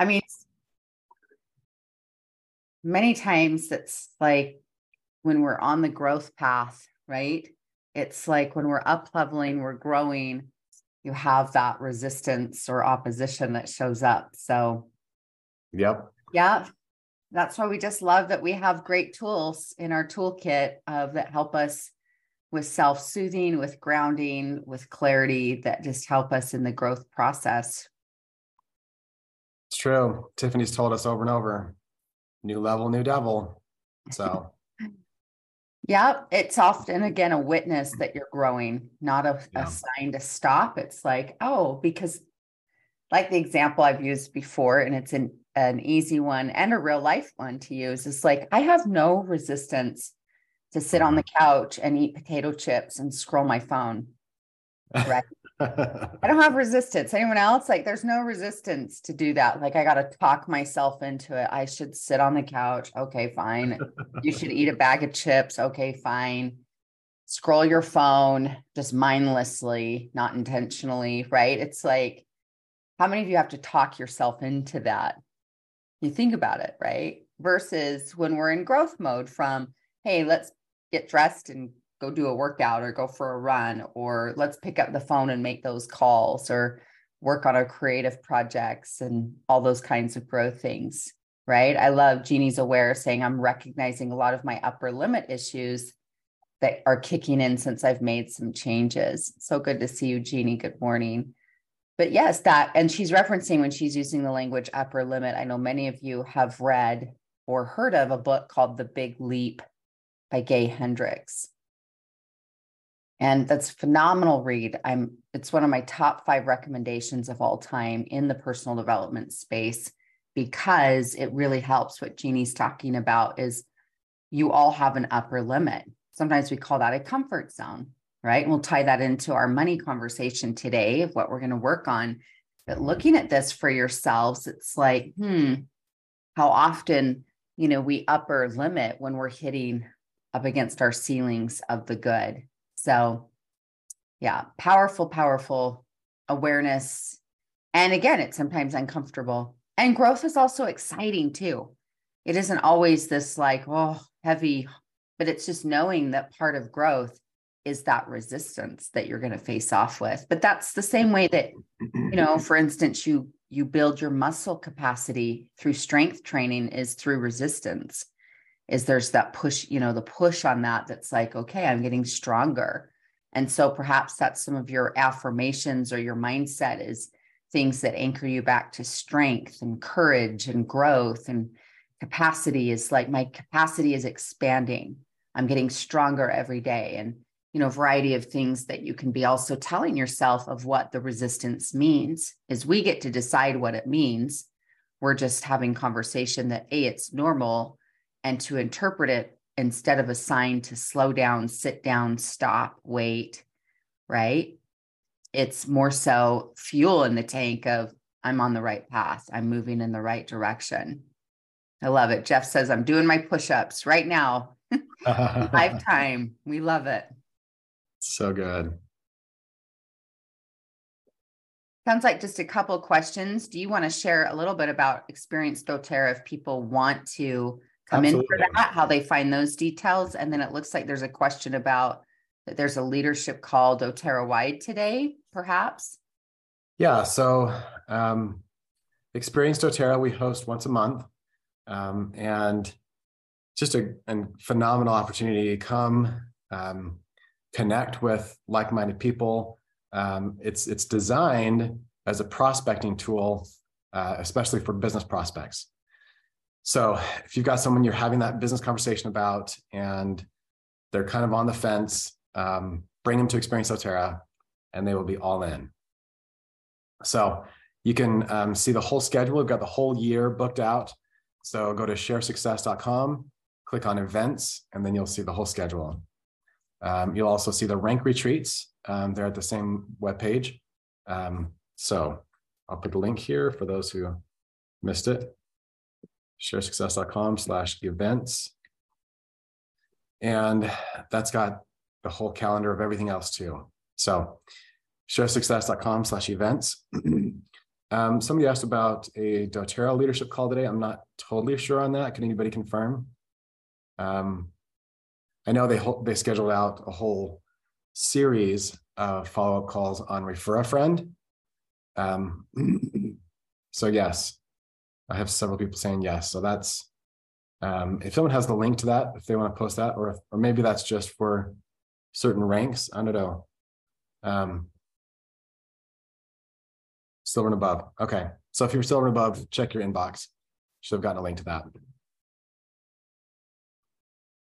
I mean, many times it's like when we're on the growth path, right? It's like when we're up leveling, we're growing, you have that resistance or opposition that shows up. So, yep. Yeah. That's why we just love that we have great tools in our toolkit of that help us with self-soothing, with grounding, with clarity that just help us in the growth process. It's true. Tiffany's told us over and over, new level, new devil. So Yeah, it's often again a witness that you're growing, not a, yeah. a, sign to stop. It's like, oh, because like the example I've used before, and it's an, an easy one and a real life one to use, is like I have no resistance to sit on the mm-hmm. couch and eat potato chips and scroll my phone. Right. I don't have resistance. Anyone else? Like there's no resistance to do that. Like I got to talk myself into it. I should sit on the couch. Okay, fine. you should eat a bag of chips. Okay, fine. Scroll your phone just mindlessly, not intentionally, right? It's like how many of you have to talk yourself into that? You think about it, right? Versus when we're in growth mode from, hey, let's get dressed and go do a workout or go for a run or let's pick up the phone and make those calls or work on our creative projects and all those kinds of growth things right? I love jeannie's aware saying i'm recognizing a lot of my upper limit issues that are kicking in since i've made some changes. So good to see you jeannie. Good morning. But yes that and she's referencing when she's using the language upper limit i know many of you have read or heard of a book called the big leap by gay hendricks and that's phenomenal read. I'm it's one of my top five recommendations of all time in the personal development space because it really helps. What jeannie's talking about is you all have an upper limit. Sometimes we call that a comfort zone right? And we'll tie that into our money conversation today of what we're going to work on. But looking at this for yourselves it's like hmm how often you know we upper limit when we're hitting up against our ceilings of the good so, yeah, powerful, powerful awareness. And again, it's sometimes uncomfortable. And growth is also exciting too. It isn't always this like, oh, heavy, but it's just knowing that part of growth is that resistance that you're going to face off with. But that's the same way that, you know, for instance, you you build your muscle capacity through strength training is through resistance is there's that push, you know, the push on that that's like, okay, I'm getting stronger. And so perhaps that's some of your affirmations or your mindset is things that anchor you back to strength and courage and growth and capacity is like my capacity is expanding. I'm getting stronger every day. And, you know, variety of things that you can be also telling yourself of what the resistance means is we get to decide what it means. We're just having conversation that, A, it's normal and to interpret it instead of a sign to slow down, sit down, stop, wait, right? It's more so fuel in the tank of I'm on the right path, I'm moving in the right direction. I love it. Jeff says, I'm doing my push ups right now. Lifetime. We love it. So good. Sounds like just a couple questions. Do you want to share a little bit about Experience doTERRA if people want to come Absolutely. in for that, how they find those details. And then it looks like there's a question about that there's a leadership call doTERRA wide today, perhaps. Yeah. So um, Experience doTERRA, we host once a month. Um, and just a, a, phenomenal opportunity to come um, connect with like-minded people. Um, it's it's designed as a prospecting tool, uh, especially for business prospects. So if you've got someone you're having that business conversation about and they're kind of on the fence, um, bring them to Experience doTERRA and they will be all in. So you can um, see the whole schedule. We've got the whole year booked out. So go to sharesuccess.com, click on events, and then you'll see the whole schedule. Um, you'll also see the rank retreats. Um, they're at the same webpage. Um, so I'll put the link here for those who missed it sharesuccess.com slash events. And that's got the whole calendar of everything else too. So sharesuccess.com slash events. Um, somebody asked about a doTERRA leadership call today. I'm not totally sure on that. Can anybody confirm? Um, I know they they scheduled out a whole series of follow-up calls on refer a friend. Um, so yes, I have several people saying yes. So that's um, if someone has the link to that, if they want to post that, or if, or maybe that's just for certain ranks. I don't know. Um, silver and above. Okay. So if you're silver and above, check your inbox. Should have gotten a link to that.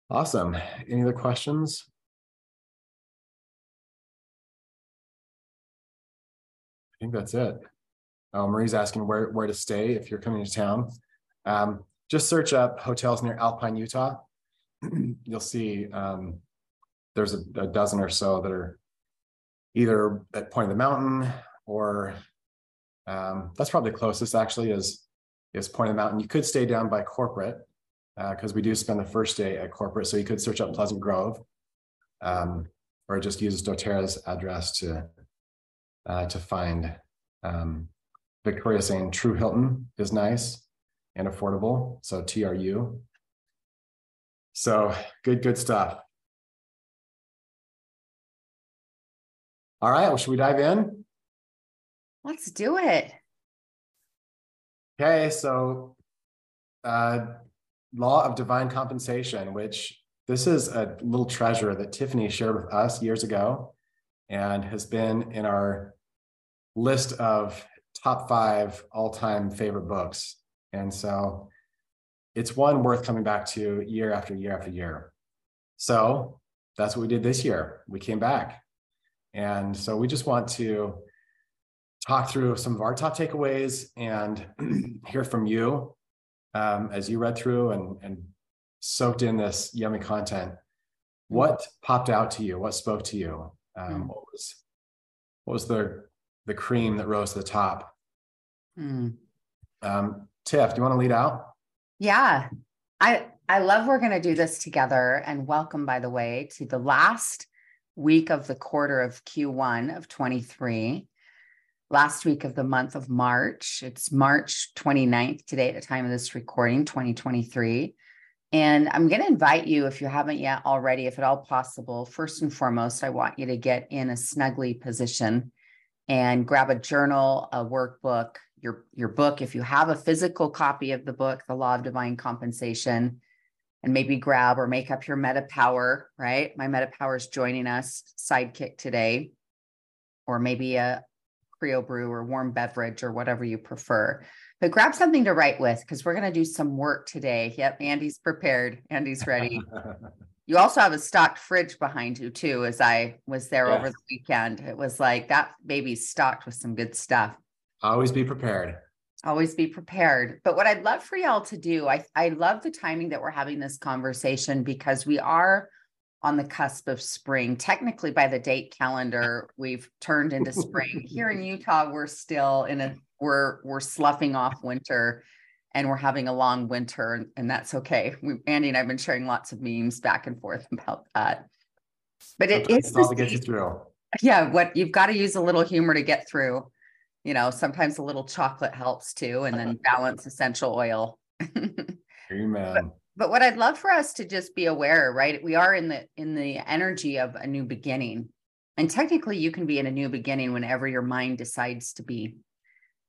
Awesome. Any other questions? I think that's it. Oh, Marie's asking where, where to stay if you're coming to town. Um, just search up hotels near Alpine, Utah. You'll see um, there's a, a, dozen or so that are either at Point of the Mountain or um, that's probably closest actually is, is Point of the Mountain. You could stay down by corporate because uh, we do spend the first day at corporate. So you could search up Pleasant Grove um, or just use doTERRA's address to, uh, to find um, Victoria saying Tru Hilton is nice and affordable. So TRU. So good, good stuff. All right, well, should we dive in? Let's do it. Okay, so uh, law of divine compensation, which this is a little treasure that Tiffany shared with us years ago and has been in our list of top five all-time favorite books. And so it's one worth coming back to year after year after year. So that's what we did this year. We came back. And so we just want to talk through some of our top takeaways and hear from you um, as you read through and, and soaked in this yummy content. What popped out to you? What spoke to you? Um, mm. What was what was the the cream that rose to the top? Mm. Um, Tiff, do you want to lead out? Yeah, I I love we're going to do this together. And welcome, by the way, to the last week of the quarter of Q1 of 23 last week of the month of March. It's March 29th today at the time of this recording, 2023. And I'm going to invite you, if you haven't yet already, if at all possible, first and foremost, I want you to get in a snuggly position and grab a journal, a workbook, your, your book. If you have a physical copy of the book, The Law of Divine Compensation, and maybe grab or make up your meta power, right? My meta power is joining us, sidekick today, or maybe a, Crio Bru or warm beverage or whatever you prefer. But grab something to write with because we're going to do some work today. Yep, Andy's prepared. Andy's ready. you also have a stocked fridge behind you too. As I was there yes. over the weekend, it was like that baby's stocked with some good stuff. Always be prepared. Always be prepared. But what I'd love for y'all to do, I I love the timing that we're having this conversation because we are on the cusp of spring. Technically, by the date calendar, we've turned into spring. Here in Utah, we're still in a we're we're sloughing off winter, and we're having a long winter, and that's okay. We, Andy and I've been sharing lots of memes back and forth about that. But it is all to get you through. Yeah, what you've got to use a little humor to get through. You know, sometimes a little chocolate helps too, and then balance essential oil. Amen. But, but what I'd love for us to just be aware, right? We are in the in the energy of a new beginning. And technically you can be in a new beginning whenever your mind decides to be.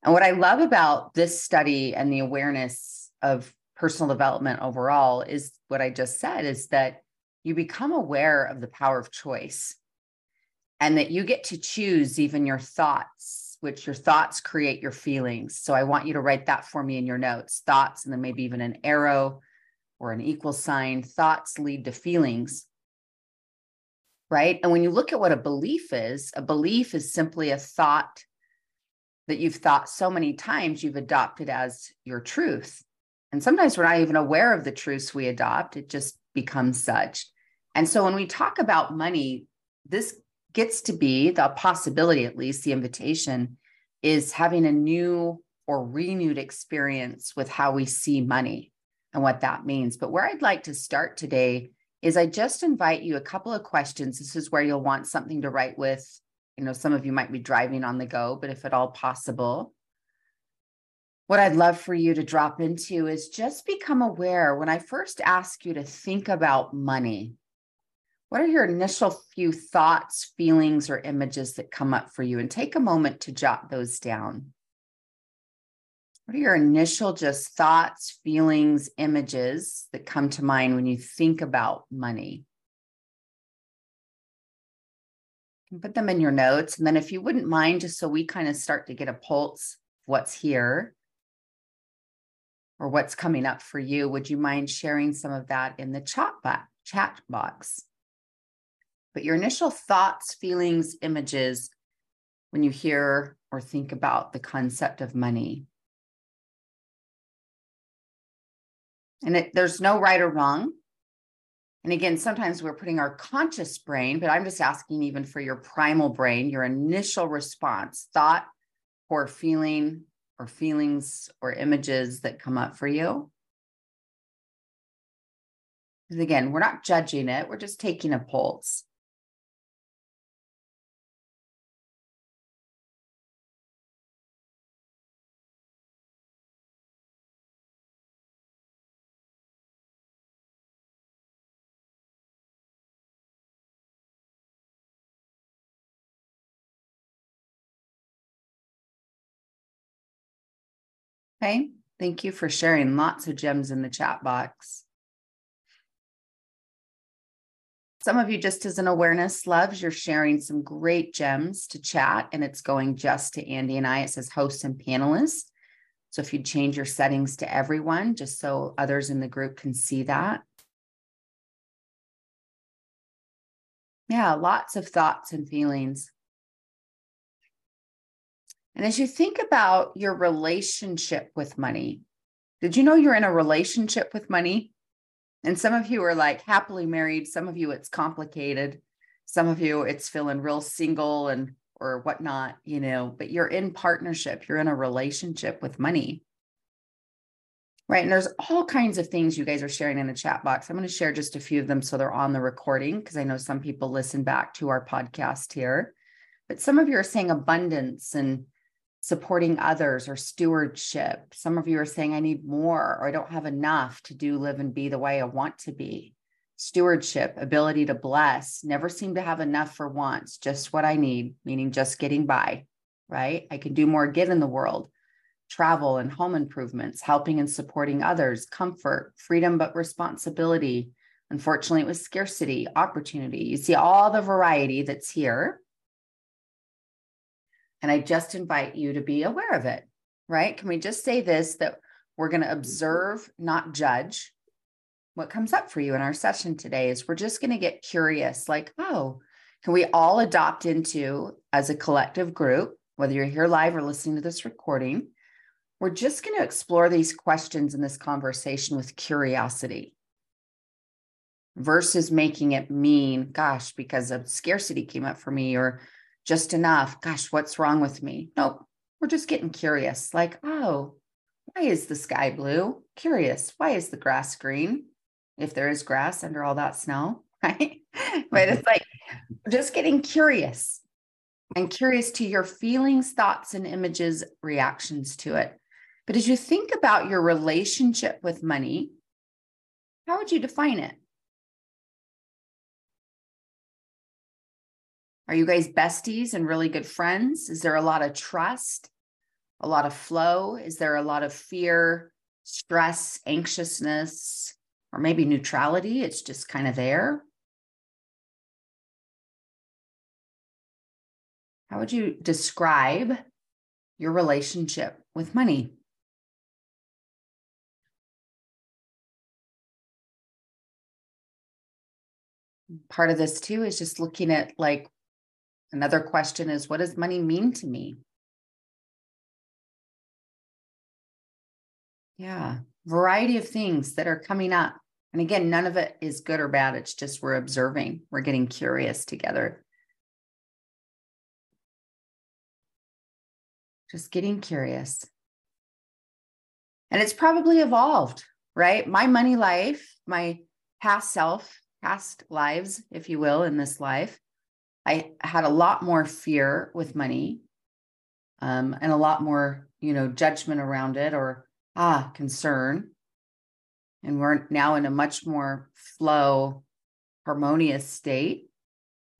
And what I love about this study and the awareness of personal development overall is what I just said is that you become aware of the power of choice and that you get to choose even your thoughts, which your thoughts create your feelings. So I want you to write that for me in your notes thoughts, and then maybe even an arrow or an equal sign, thoughts lead to feelings. Right. And when you look at what a belief is, a belief is simply a thought that you've thought so many times you've adopted as your truth. And sometimes we're not even aware of the truths we adopt, it just becomes such. And so when we talk about money, this gets to be the possibility, at least the invitation is having a new or renewed experience with how we see money and what that means. But where I'd like to start today is I just invite you a couple of questions. This is where you'll want something to write with. You know, some of you might be driving on the go, but if at all possible, what I'd love for you to drop into is just become aware when I first ask you to think about money. What are your initial few thoughts, feelings, or images that come up for you? And take a moment to jot those down. What are your initial just thoughts, feelings, images that come to mind when you think about money? Put them in your notes. And then, if you wouldn't mind, just so we kind of start to get a pulse what's here or what's coming up for you, would you mind sharing some of that in the chat box? Chat box. But your initial thoughts, feelings, images when you hear or think about the concept of money. And it, there's no right or wrong. And again, sometimes we're putting our conscious brain, but I'm just asking even for your primal brain, your initial response, thought or feeling or feelings or images that come up for you. Because again, we're not judging it, we're just taking a pulse. Okay. Thank you for sharing lots of gems in the chat box. Some of you, just as an awareness, loves, you're sharing some great gems to chat, and it's going just to Andy and I. It says host and panelists. So if you change your settings to everyone, just so others in the group can see that. Yeah, lots of thoughts and feelings. And as you think about your relationship with money, did you know you're in a relationship with money? And some of you are like happily married, some of you it's complicated, some of you it's feeling real single and or whatnot, you know, but you're in partnership, you're in a relationship with money. Right. And there's all kinds of things you guys are sharing in the chat box. I'm going to share just a few of them so they're on the recording because I know some people listen back to our podcast here. But some of you are saying abundance and supporting others or stewardship. Some of you are saying, I need more or I don't have enough to do, live, and be the way I want to be. Stewardship, ability to bless, never seem to have enough for once, just what I need, meaning just getting by, right? I can do more good in the world. Travel and home improvements, helping and supporting others, comfort, freedom, but responsibility. Unfortunately, it was scarcity, opportunity. You see all the variety that's here and I just invite you to be aware of it, right? Can we just say this that we're going to mm-hmm. observe, not judge? What comes up for you in our session today is we're just going to get curious like, oh, can we all adopt into as a collective group, whether you're here live or listening to this recording? We're just going to explore these questions in this conversation with curiosity versus making it mean, gosh, because of scarcity came up for me or just enough. Gosh, what's wrong with me? Nope. We're just getting curious. Like, oh, why is the sky blue? Curious. Why is the grass green? If there is grass under all that snow, right? but it's like just getting curious and curious to your feelings, thoughts, and images, reactions to it. But as you think about your relationship with money, how would you define it? Are you guys besties and really good friends? Is there a lot of trust, a lot of flow? Is there a lot of fear, stress, anxiousness, or maybe neutrality? It's just kind of there. How would you describe your relationship with money? Part of this too is just looking at like Another question is what does money mean to me? Yeah, variety of things that are coming up. And again, none of it is good or bad. It's just we're observing, we're getting curious together. Just getting curious. And it's probably evolved, right? My money life, my past self, past lives, if you will, in this life, I had a lot more fear with money, um, and a lot more, you know, judgment around it or ah, concern. And we're now in a much more flow, harmonious state.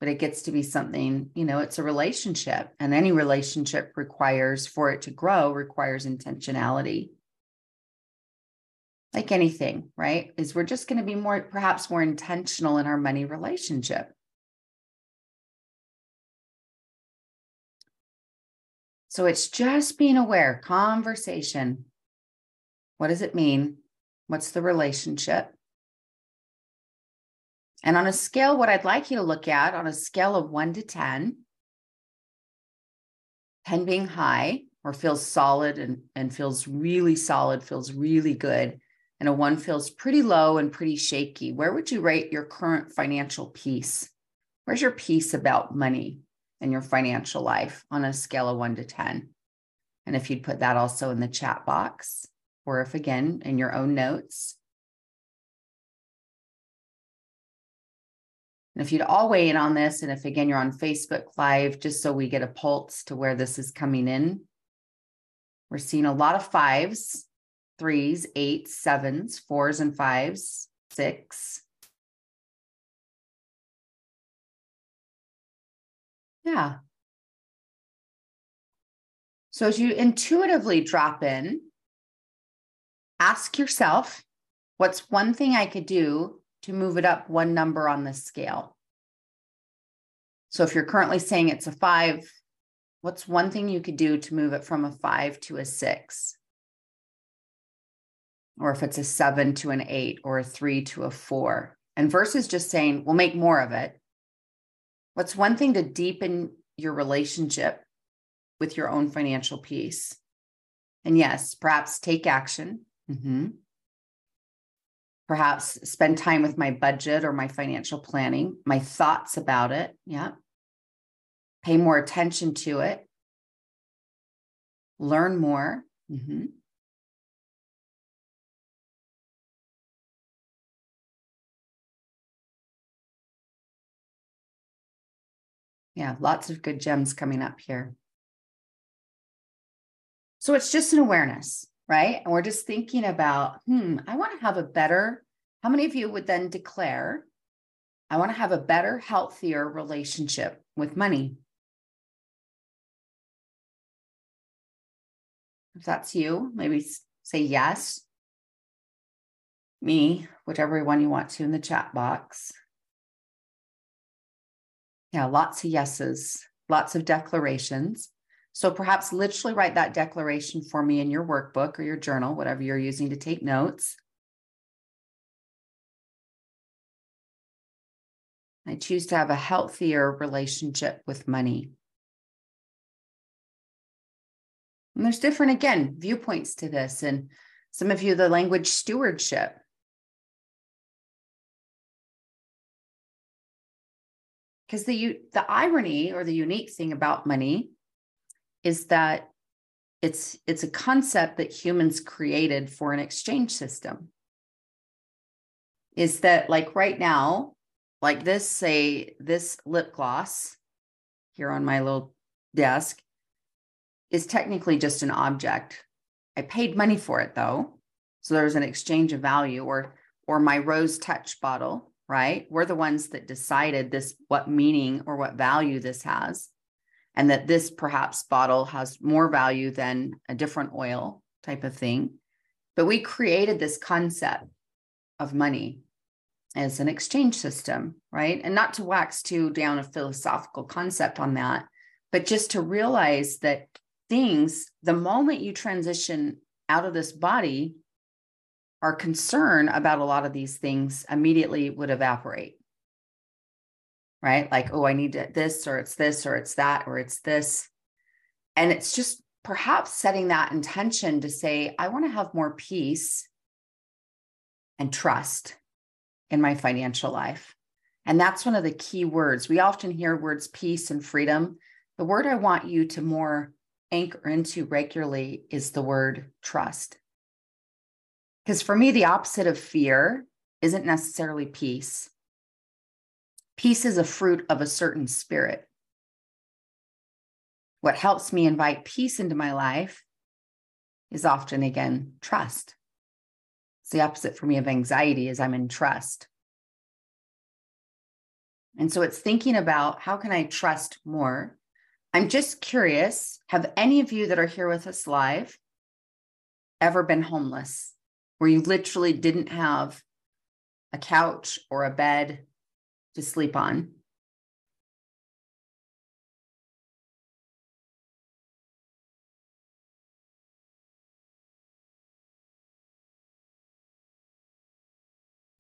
But it gets to be something, you know, it's a relationship, and any relationship requires for it to grow, requires intentionality like anything, right? Is we're just going to be more, perhaps more intentional in our money relationship. So it's just being aware, conversation. What does it mean? What's the relationship? And on a scale, what I'd like you to look at on a scale of one to 10, 10 being high or feels solid and, and feels really solid, feels really good, and a one feels pretty low and pretty shaky, where would you rate your current financial peace? Where's your peace about money? In your financial life on a scale of one to 10. And if you'd put that also in the chat box, or if again in your own notes. And if you'd all weigh in on this, and if again you're on Facebook Live, just so we get a pulse to where this is coming in, we're seeing a lot of fives, threes, eights, sevens, fours, and fives, six, Yeah. So as you intuitively drop in, ask yourself, what's one thing I could do to move it up one number on the scale? So if you're currently saying it's a five, what's one thing you could do to move it from a five to a six? Or if it's a seven to an eight or a three to a four. And versus just saying, we'll make more of it, What's one thing to deepen your relationship with your own financial peace? And yes, perhaps take action. Mm-hmm. Perhaps spend time with my budget or my financial planning, my thoughts about it. Yeah. Pay more attention to it. Learn more. Mm-hmm. Yeah, lots of good gems coming up here. So it's just an awareness, right? And we're just thinking about, hmm, I want to have a better, how many of you would then declare, I want to have a better, healthier relationship with money? If that's you, maybe say yes. Me, whichever one you want to in the chat box. Yeah, lots of yeses, lots of declarations. So perhaps literally write that declaration for me in your workbook or your journal, whatever you're using to take notes. I choose to have a healthier relationship with money. And there's different, again, viewpoints to this. And some of you, the language stewardship. Because the the irony or the unique thing about money is that it's it's a concept that humans created for an exchange system. Is that like right now like this say this lip gloss here on my little desk is technically just an object. I paid money for it though. So there's an exchange of value or or my rose touch bottle right? We're the ones that decided this, what meaning or what value this has, and that this perhaps bottle has more value than a different oil type of thing. But we created this concept of money as an exchange system, right? And not to wax too down a philosophical concept on that, but just to realize that things, the moment you transition out of this body, our concern about a lot of these things immediately would evaporate. Right? Like, oh, I need to, this, or it's this, or it's that, or it's this. And it's just perhaps setting that intention to say, I want to have more peace and trust in my financial life. And that's one of the key words. We often hear words peace and freedom. The word I want you to more anchor into regularly is the word trust. Because for me, the opposite of fear isn't necessarily peace. Peace is a fruit of a certain spirit. What helps me invite peace into my life is often, again, trust. It's the opposite for me of anxiety is I'm in trust. And so it's thinking about how can I trust more? I'm just curious, have any of you that are here with us live ever been homeless where you literally didn't have a couch or a bed to sleep on?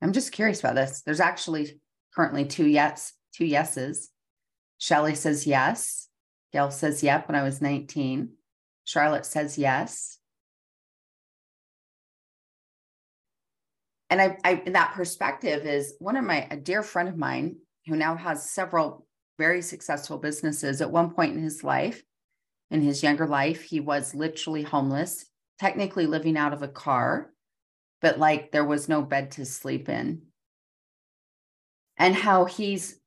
I'm just curious about this. There's actually currently two yes, two yeses. Shelly says yes. Gail says yep when I was 19. Charlotte says yes. And I, I that perspective is one of my a dear friend of mine who now has several very successful businesses. At one point in his life, in his younger life, he was literally homeless, technically living out of a car but like there was no bed to sleep in. And how he's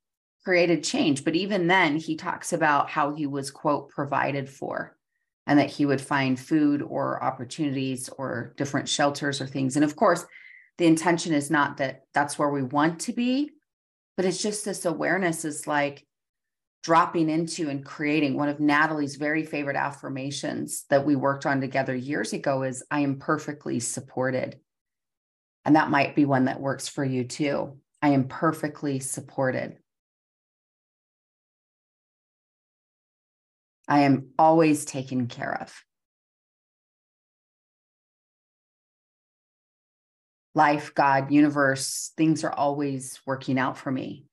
created change. But even then, he talks about how he was, quote, provided for and that he would find food or opportunities or different shelters or things. And of course, the intention is not that that's where we want to be, but it's just this awareness is like dropping into and creating one of Natalie's very favorite affirmations that we worked on together years ago is I am perfectly supported. And that might be one that works for you too. I am perfectly supported. I am always taken care of. Life, God, universe, things are always working out for me.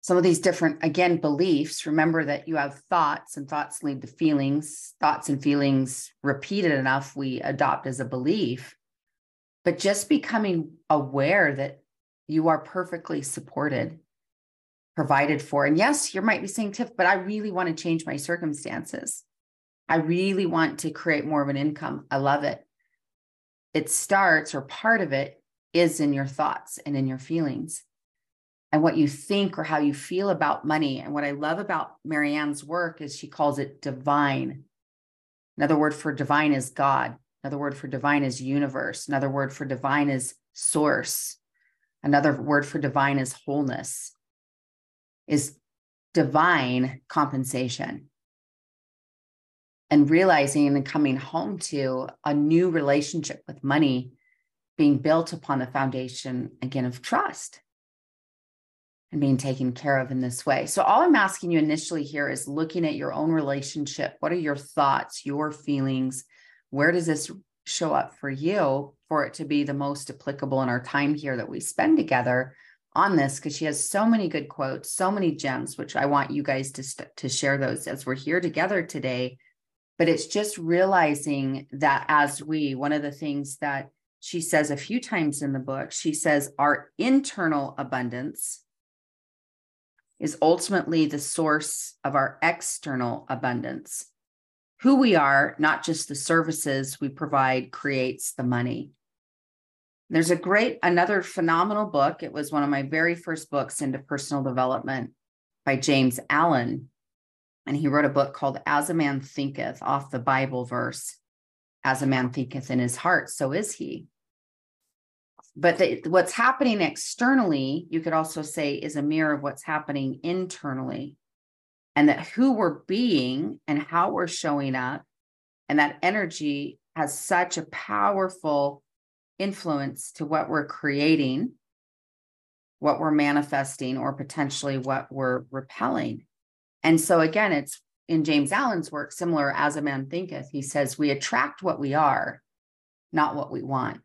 Some of these different, again, beliefs. Remember that you have thoughts, and thoughts lead to feelings. Thoughts and feelings repeated enough, we adopt as a belief but just becoming aware that you are perfectly supported, provided for. And yes, you might be saying, Tiff, but I really want to change my circumstances. I really want to create more of an income. I love it. It starts, or part of it is in your thoughts and in your feelings and what you think or how you feel about money. And what I love about Marianne's work is she calls it divine. Another word for divine is God. Another word for divine is universe. Another word for divine is source. Another word for divine is wholeness, is divine compensation. And realizing and coming home to a new relationship with money being built upon the foundation, again, of trust and being taken care of in this way. So, all I'm asking you initially here is looking at your own relationship. What are your thoughts, your feelings? where does this show up for you for it to be the most applicable in our time here that we spend together on this because she has so many good quotes so many gems which i want you guys to st- to share those as we're here together today but it's just realizing that as we one of the things that she says a few times in the book she says our internal abundance is ultimately the source of our external abundance who we are, not just the services we provide, creates the money. There's a great, another phenomenal book. It was one of my very first books into personal development by James Allen. And he wrote a book called As a Man Thinketh, off the Bible verse As a man thinketh in his heart, so is he. But the, what's happening externally, you could also say, is a mirror of what's happening internally and that who we're being and how we're showing up and that energy has such a powerful influence to what we're creating what we're manifesting or potentially what we're repelling and so again it's in james allen's work similar as a man thinketh he says we attract what we are not what we want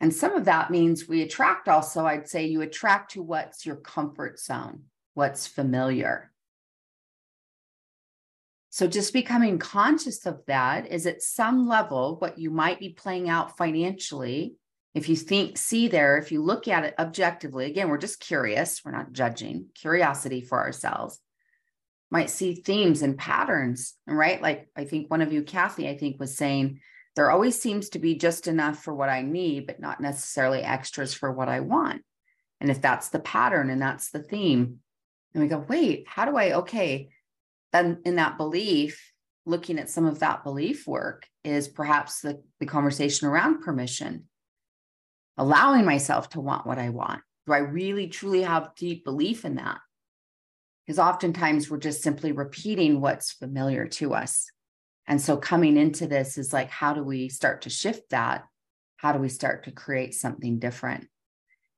and some of that means we attract also i'd say you attract to what's your comfort zone what's familiar. So, just becoming conscious of that is at some level what you might be playing out financially. If you think, see there, if you look at it objectively, again, we're just curious, we're not judging, curiosity for ourselves, might see themes and patterns, right? Like I think one of you, Kathy, I think was saying, there always seems to be just enough for what I need, but not necessarily extras for what I want. And if that's the pattern and that's the theme, And we go, wait, how do I, okay. Then in that belief, looking at some of that belief work is perhaps the, the conversation around permission, allowing myself to want what I want. Do I really truly have deep belief in that? Because oftentimes we're just simply repeating what's familiar to us. And so coming into this is like, how do we start to shift that? How do we start to create something different?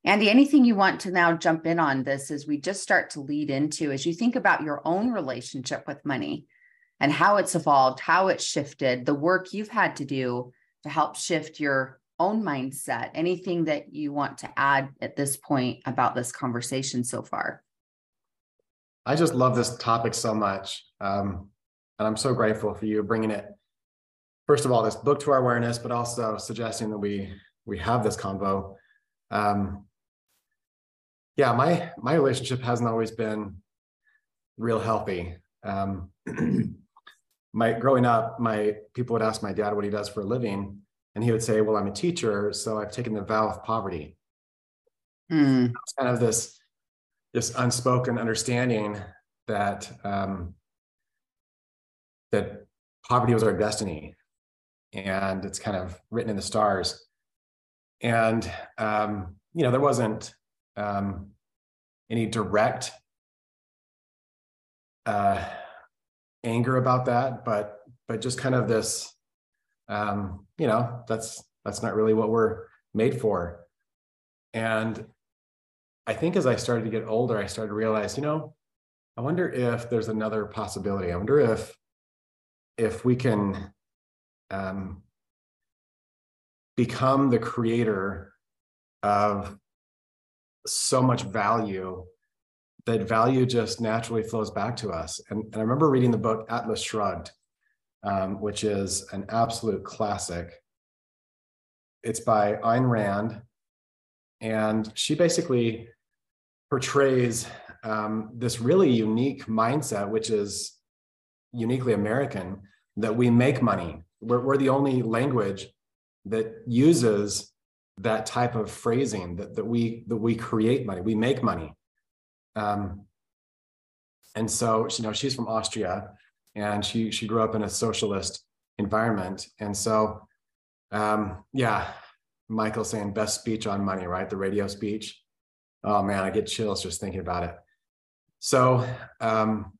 Andy, anything you want to now jump in on this as we just start to lead into as you think about your own relationship with money and how it's evolved, how it's shifted, the work you've had to do to help shift your own mindset, anything that you want to add at this point about this conversation so far? I just love this topic so much. Um, and I'm so grateful for you bringing it, first of all, this book to our awareness, but also suggesting that we we have this convo. Um, yeah, my my relationship hasn't always been real healthy. Um, my growing up, my people would ask my dad what he does for a living, and he would say, "Well, I'm a teacher, so I've taken the vow of poverty." Mm. It's kind of this this unspoken understanding that um, that poverty was our destiny, and it's kind of written in the stars. And um, you know, there wasn't um, any direct uh, anger about that, but but just kind of this, um, you know, that's that's not really what we're made for. And I think as I started to get older, I started to realize, you know, I wonder if there's another possibility. I wonder if if we can um, become the creator of so much value that value just naturally flows back to us. And, and I remember reading the book Atlas Shrugged, um, which is an absolute classic. It's by Ayn Rand, and she basically portrays um, this really unique mindset, which is uniquely American, that we make money. We're, we're the only language that uses that type of phrasing that, that we that we create money we make money um, and so you know she's from austria and she she grew up in a socialist environment. And so um, yeah michael saying best speech on money right? The radio speech. Oh man i get chills just thinking about it. So um,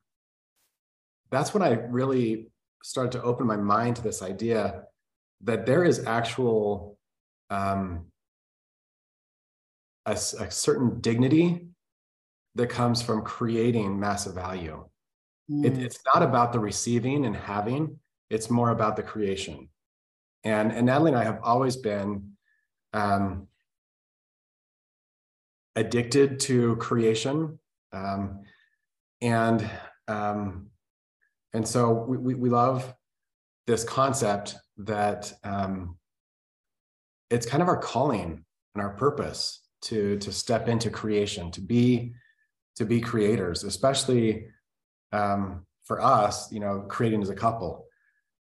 that's when i really started to open my mind to this idea that there is actual um, a, a certain dignity that comes from creating massive value. Mm. It, it's not about the receiving and having, it's more about the creation. And, and Natalie and I have always been um, addicted to creation. Um, and um, and so we, we, we, love this concept that um, it's kind of our calling and our purpose to to step into creation to be to be creators especially um, for us you know creating as a couple.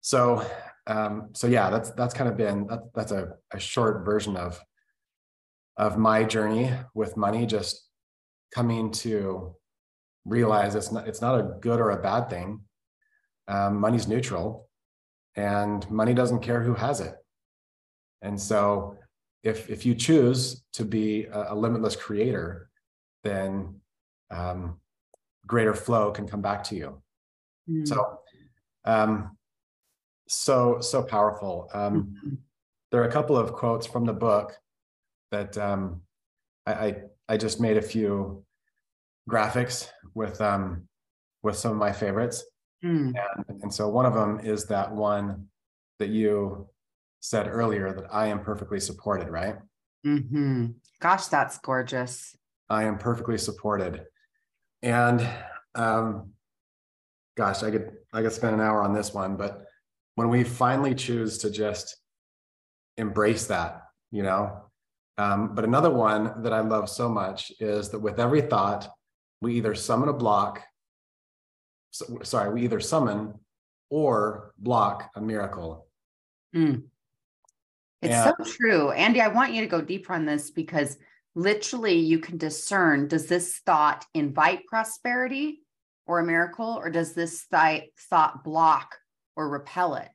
So um, so yeah that's that's kind of been that, that's a, a short version of of my journey with money just coming to realize it's not it's not a good or a bad thing. Um, money's neutral and money doesn't care who has it. And so if if you choose to be a, a limitless creator, then um, greater flow can come back to you. Mm. So, um, so so powerful. Um, mm-hmm. There are a couple of quotes from the book that um, I, I, I just made a few graphics with um, with some of my favorites, mm. and, and so one of them is that one that you said earlier that I am perfectly supported, right? Mm-hmm. Gosh, that's gorgeous. I am perfectly supported. And um, gosh, I could I could spend an hour on this one, but when we finally choose to just embrace that, you know. Um, but another one that I love so much is that with every thought, we either summon a block. So, sorry, we either summon or block a miracle. Mm. It's yeah. so true. Andy, I want you to go deeper on this because literally you can discern does this thought invite prosperity or a miracle, or does this th- thought block or repel it?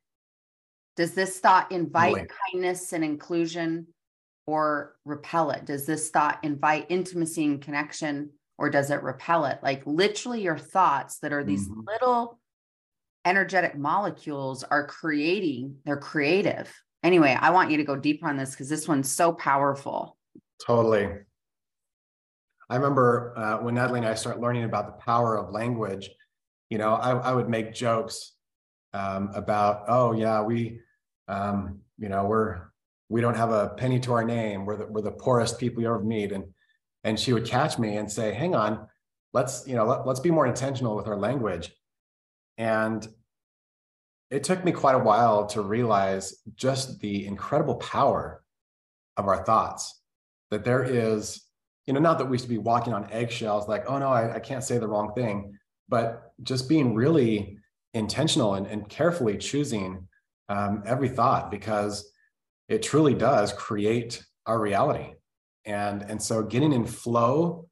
Does this thought invite really? kindness and inclusion or repel it? Does this thought invite intimacy and connection or does it repel it? Like literally, your thoughts that are these mm-hmm. little energetic molecules are creating, they're creative. Anyway, I want you to go deeper on this because this one's so powerful. Totally. I remember uh, when Natalie and I started learning about the power of language, you know, I, I would make jokes um, about, oh yeah, we, um, you know, we're we don't have a penny to our name. We're the, we're the poorest people you ever meet, and and she would catch me and say, hang on, let's you know let, let's be more intentional with our language, and it took me quite a while to realize just the incredible power of our thoughts that there is you know, not that we should be walking on eggshells, like, oh no, I, I can't say the wrong thing, but just being really intentional and, and carefully choosing um, every thought because it truly does create our reality. And, and so getting in flow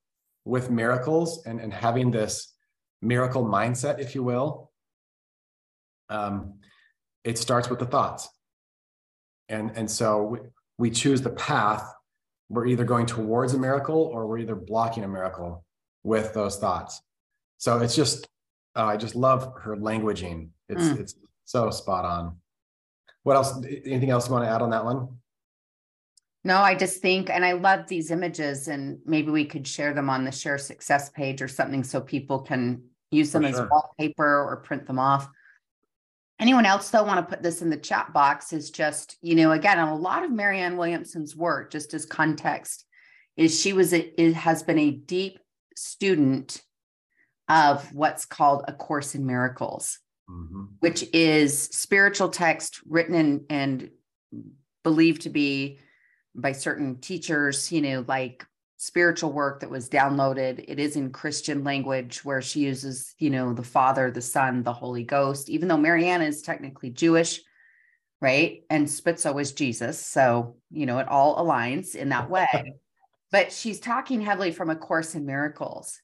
with miracles and, and having this miracle mindset, if you will, um, it starts with the thoughts. And, and so we, we choose the path we're either going towards a miracle or we're either blocking a miracle with those thoughts. So it's just, uh, I just love her languaging. It's mm. it's so spot on. What else? Anything else you want to add on that one? No, I just think, and I love these images, and maybe we could share them on the share success page or something so people can use them as wallpaper or print them off anyone else though want to put this in the chat box is just you know again a lot of marianne williamson's work just as context is she was a, it has been a deep student of what's called a course in miracles mm-hmm. which is spiritual text written in, and believed to be by certain teachers you know like spiritual work that was downloaded. It is in Christian language where she uses, you know, the Father, the Son, the Holy Ghost, even though Marianne is technically Jewish, right? And Spitzo is Jesus. So, you know, it all aligns in that way. but she's talking heavily from a course in miracles.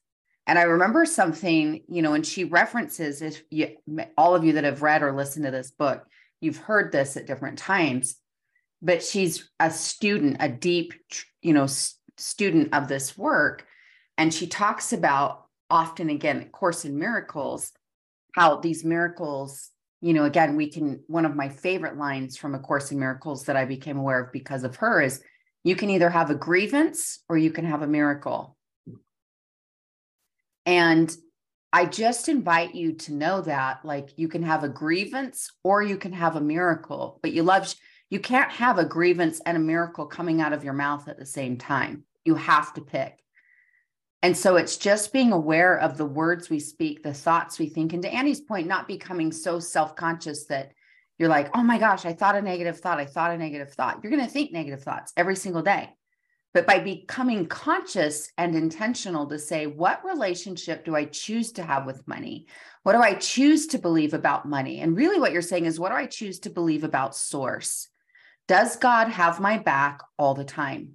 And I remember something, you know, and she references if you, all of you that have read or listened to this book, you've heard this at different times, but she's a student, a deep, you know, student of this work. And she talks about often again, Course in Miracles, how these miracles, you know, again, we can, one of my favorite lines from A Course in Miracles that I became aware of because of her is you can either have a grievance or you can have a miracle. And I just invite you to know that like you can have a grievance or you can have a miracle, but you love you can't have a grievance and a miracle coming out of your mouth at the same time. You have to pick. And so it's just being aware of the words we speak, the thoughts we think. And to Annie's point, not becoming so self conscious that you're like, oh my gosh, I thought a negative thought. I thought a negative thought. You're going to think negative thoughts every single day. But by becoming conscious and intentional to say, what relationship do I choose to have with money? What do I choose to believe about money? And really, what you're saying is, what do I choose to believe about source? Does God have my back all the time?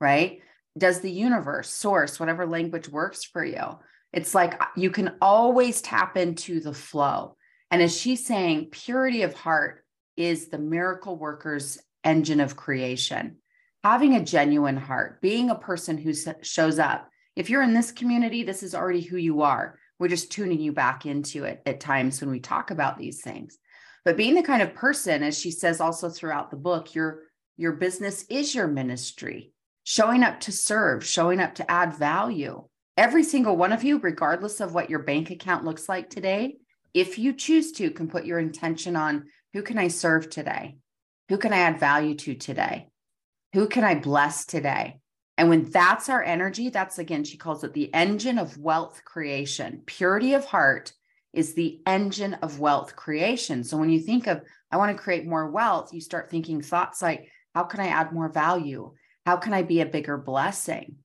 Right? Does the universe, source, whatever language works for you? It's like uh, you can always tap into the flow. And as she's saying, purity of heart is the miracle worker's engine of creation. Having a genuine heart, being a person who shows up. If you're in this community, this is already who you are. We're just tuning you back into it at times when we talk about these things but being the kind of person as she says also throughout the book your your business is your ministry. Showing up to serve showing up to add value. Every single one of you regardless of what your bank account looks like today if you choose to can put your intention on who can i serve today? Who can i add value to today? Who can i bless today? And when that's our energy that's again she calls it the engine of wealth creation purity of heart is the engine of wealth creation. So when you think of, I want to create more wealth, you start thinking thoughts like, how can I add more value? How can I be a bigger blessing?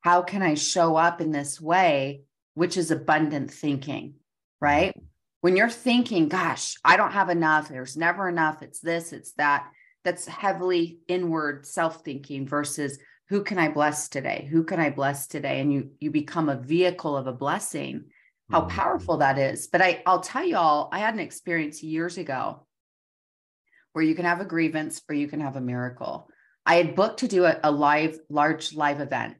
How can I show up in this way, which is abundant thinking, mm-hmm. right? When you're thinking, gosh, I don't have enough, there's never enough, it's this, it's that, that's heavily inward self thinking versus who can I bless today? Who can I bless today? And you you become a vehicle of a blessing. How powerful that is. But I I'll tell y'all, I had an experience years ago where you can have a grievance or you can have a miracle. I had booked to do a, a live, large live event.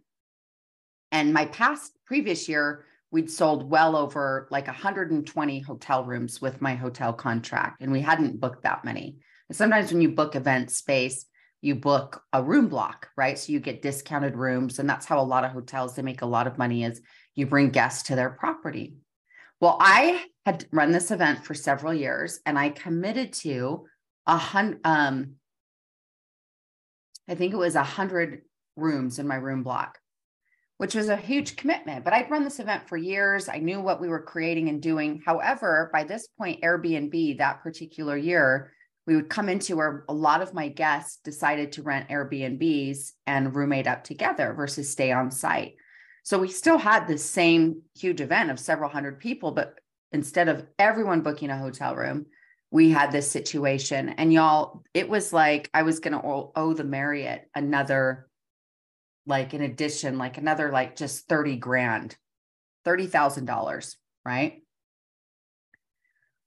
And my past previous year, we'd sold well over like 120 hotel rooms with my hotel contract, and we hadn't booked that many. And sometimes when you book event space, you book a room block, right? So you get discounted rooms, and that's how a lot of hotels they make a lot of money is you bring guests to their property. Well, I had run this event for several years, and I committed to a hundred. Um, I think it was a hundred rooms in my room block which was a huge commitment. But I'd run this event for years. I knew what we were creating and doing. However, by this point, Airbnb that particular year, we would come into where a lot of my guests decided to rent Airbnbs and roommate up together versus stay on site. So we still had this same huge event of several hundred people, but instead of everyone booking a hotel room, we had this situation. And y'all, it was like I was going to owe the Marriott another like in addition, like another like just 30 grand, $30,000, right?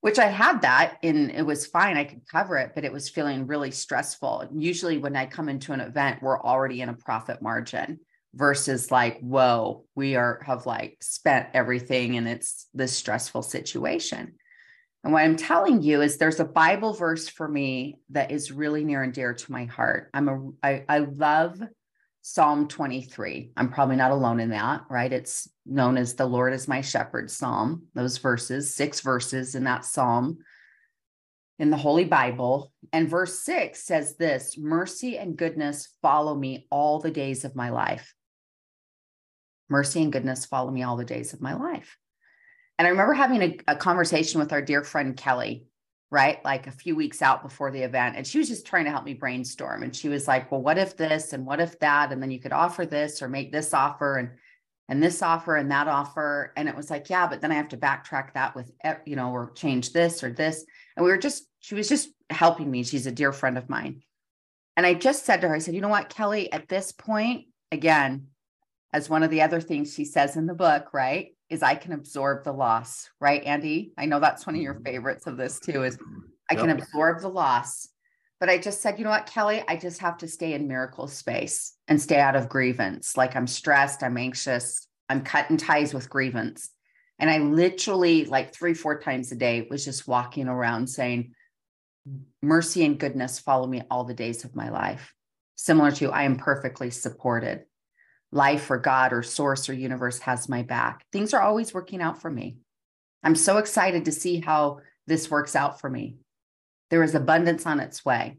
Which I had that and it was fine. I could cover it, but it was feeling really stressful. Usually when I come into an event, we're already in a profit margin versus like, whoa, we are have like spent everything and it's this stressful situation. And what I'm telling you is there's a Bible verse for me that is really near and dear to my heart. I'm a I, I love Psalm 23. I'm probably not alone in that, right? It's known as the Lord is my shepherd psalm, those verses, six verses in that psalm in the Holy Bible. And verse six says this mercy and goodness follow me all the days of my life. Mercy and goodness follow me all the days of my life. And I remember having a, a conversation with our dear friend Kelly right? Like a few weeks out before the event. And she was just trying to help me brainstorm. And she was like, well, what if this and what if that? And then you could offer this or make this offer and and this offer and that offer. And it was like, yeah, but then I have to backtrack that with, you know, or change this or this. And we were just, she was just helping me. She's a dear friend of mine. And I just said to her, I said, you know what, Kelly, at this point, again, as one of the other things she says in the book, right? is I can absorb the loss, right, Andy? I know that's one of your mm-hmm. favorites of this too, is I can absorb the loss. But I just said, you know what, Kelly, I just have to stay in miracle space and stay out of grievance. Like I'm stressed, I'm anxious, I'm cutting ties with grievance. And I literally, like three, four times a day, was just walking around saying, Mercy and goodness follow me all the days of my life. Similar to, I am perfectly supported life or God or source or universe has my back. Things are always working out for me. I'm so excited to see how this works out for me. There is abundance on its way.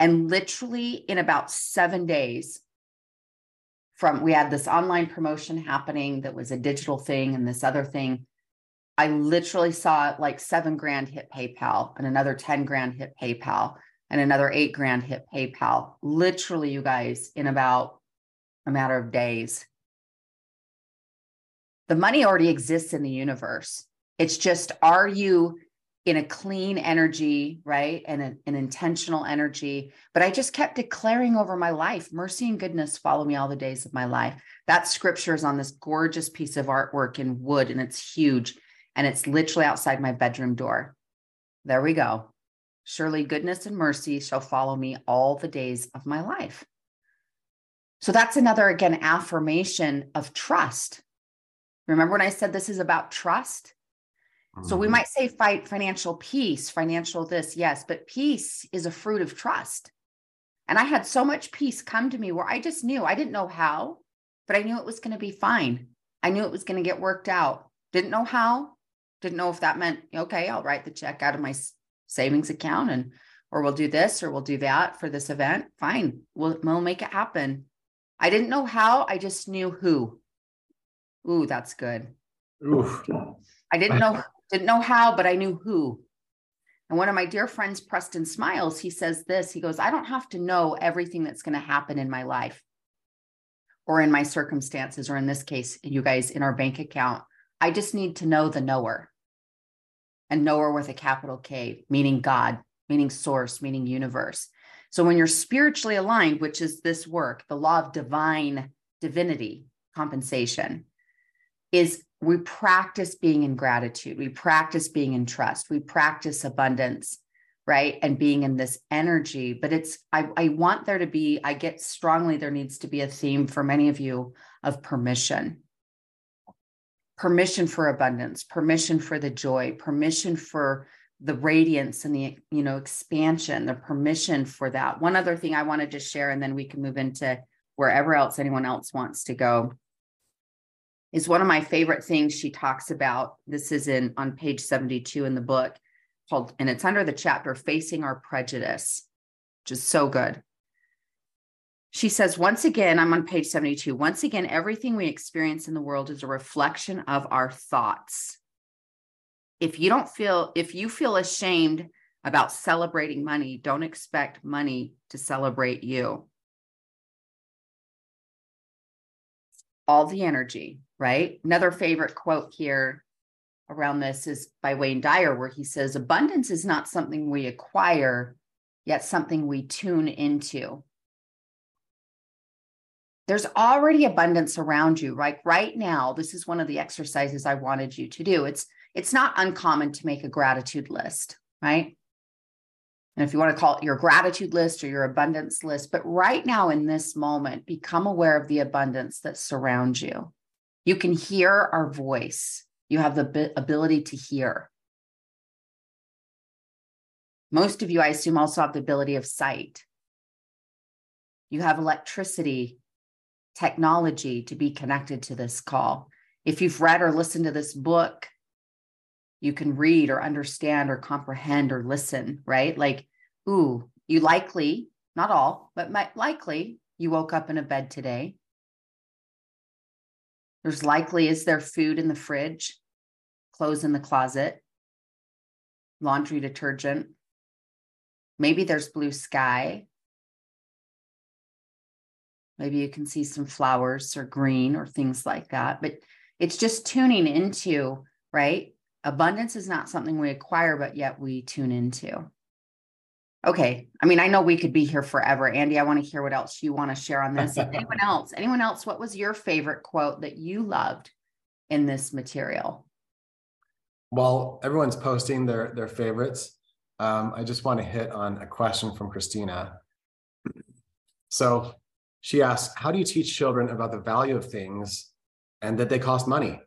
And literally in about seven days, from we had this online promotion happening that was a digital thing and this other thing. I literally saw like seven grand hit PayPal and another 10 grand hit PayPal and another eight grand hit PayPal. Literally, you guys, in about a matter of days. The money already exists in the universe. It's just, are you in a clean energy, right? And a, an intentional energy. But I just kept declaring over my life mercy and goodness follow me all the days of my life. That scripture is on this gorgeous piece of artwork in wood, and it's huge. And it's literally outside my bedroom door. There we go. Surely goodness and mercy shall follow me all the days of my life. So that's another, again, affirmation of trust. Remember when I said this is about trust? Mm-hmm. So we mm-hmm. might say fight financial peace, financial this, yes, but peace is a fruit of trust. And I had so much peace come to me where I just knew I didn't know how, but I knew it was going to be fine. I knew it was going to get worked out. Didn't know how, didn't know if that meant, okay, I'll write the check out of my savings account and, or we'll do this or we'll do that for this event. Fine. We'll, we'll make it happen. I didn't know how, I just knew who. Ooh, that's good. Oof. I didn't know didn't know how, but I knew who. And one of my dear friends, Preston Smiles, he says this. He goes, I don't have to know everything that's going to happen in my life or in my circumstances, or in this case, you guys in our bank account. I just need to know the knower and knower with a capital K, meaning God, meaning source, meaning universe. So when you're spiritually aligned, which is this work, the law of divine divinity compensation, is we practice being in gratitude, we practice being in trust, we practice abundance, right? And being in this energy. But it's, I, I want there to be, I get strongly there needs to be a theme for many of you of permission permission for abundance permission for the joy permission for the radiance and the you know expansion the permission for that one other thing i wanted to share and then we can move into wherever else anyone else wants to go is one of my favorite things she talks about. This is in on page 72 in the book called, and it's under the chapter Facing Our Prejudice, which is so good. She says, once again, I'm on page 72. Once again, everything we experience in the world is a reflection of our thoughts. If you don't feel, if you feel ashamed about celebrating money, don't expect money to celebrate you. All the energy, right? Another favorite quote here around this is by Wayne Dyer, where he says, Abundance is not something we acquire, yet something we tune into. There's already abundance around you. Like right now, this is one of the exercises I wanted you to do. It's it's not uncommon to make a gratitude list, right? And if you want to call it your gratitude list or your abundance list, but right now in this moment, become aware of the abundance that surrounds you. You can hear our voice, you have the ability to hear. Most of you, I assume, also have the ability of sight. You have electricity, technology to be connected to this call. If you've read or listened to this book, you can read or understand or comprehend or listen, right? Like, ooh, you likely, not all, but might likely you woke up in a bed today. There's likely, is there food in the fridge, clothes in the closet, laundry detergent? Maybe there's blue sky. Maybe you can see some flowers or green or things like that. But it's just tuning into, right? Abundance is not something we acquire, but yet we tune into. Okay. I mean, I know we could be here forever. Andy, I want to hear what else you want to share on this. anyone else? Anyone else? What was your favorite quote that you loved in this material? Well, everyone's posting their their favorites. Um, I just want to hit on a question from Christina. So she asks, How do you teach children about the value of things and that they cost money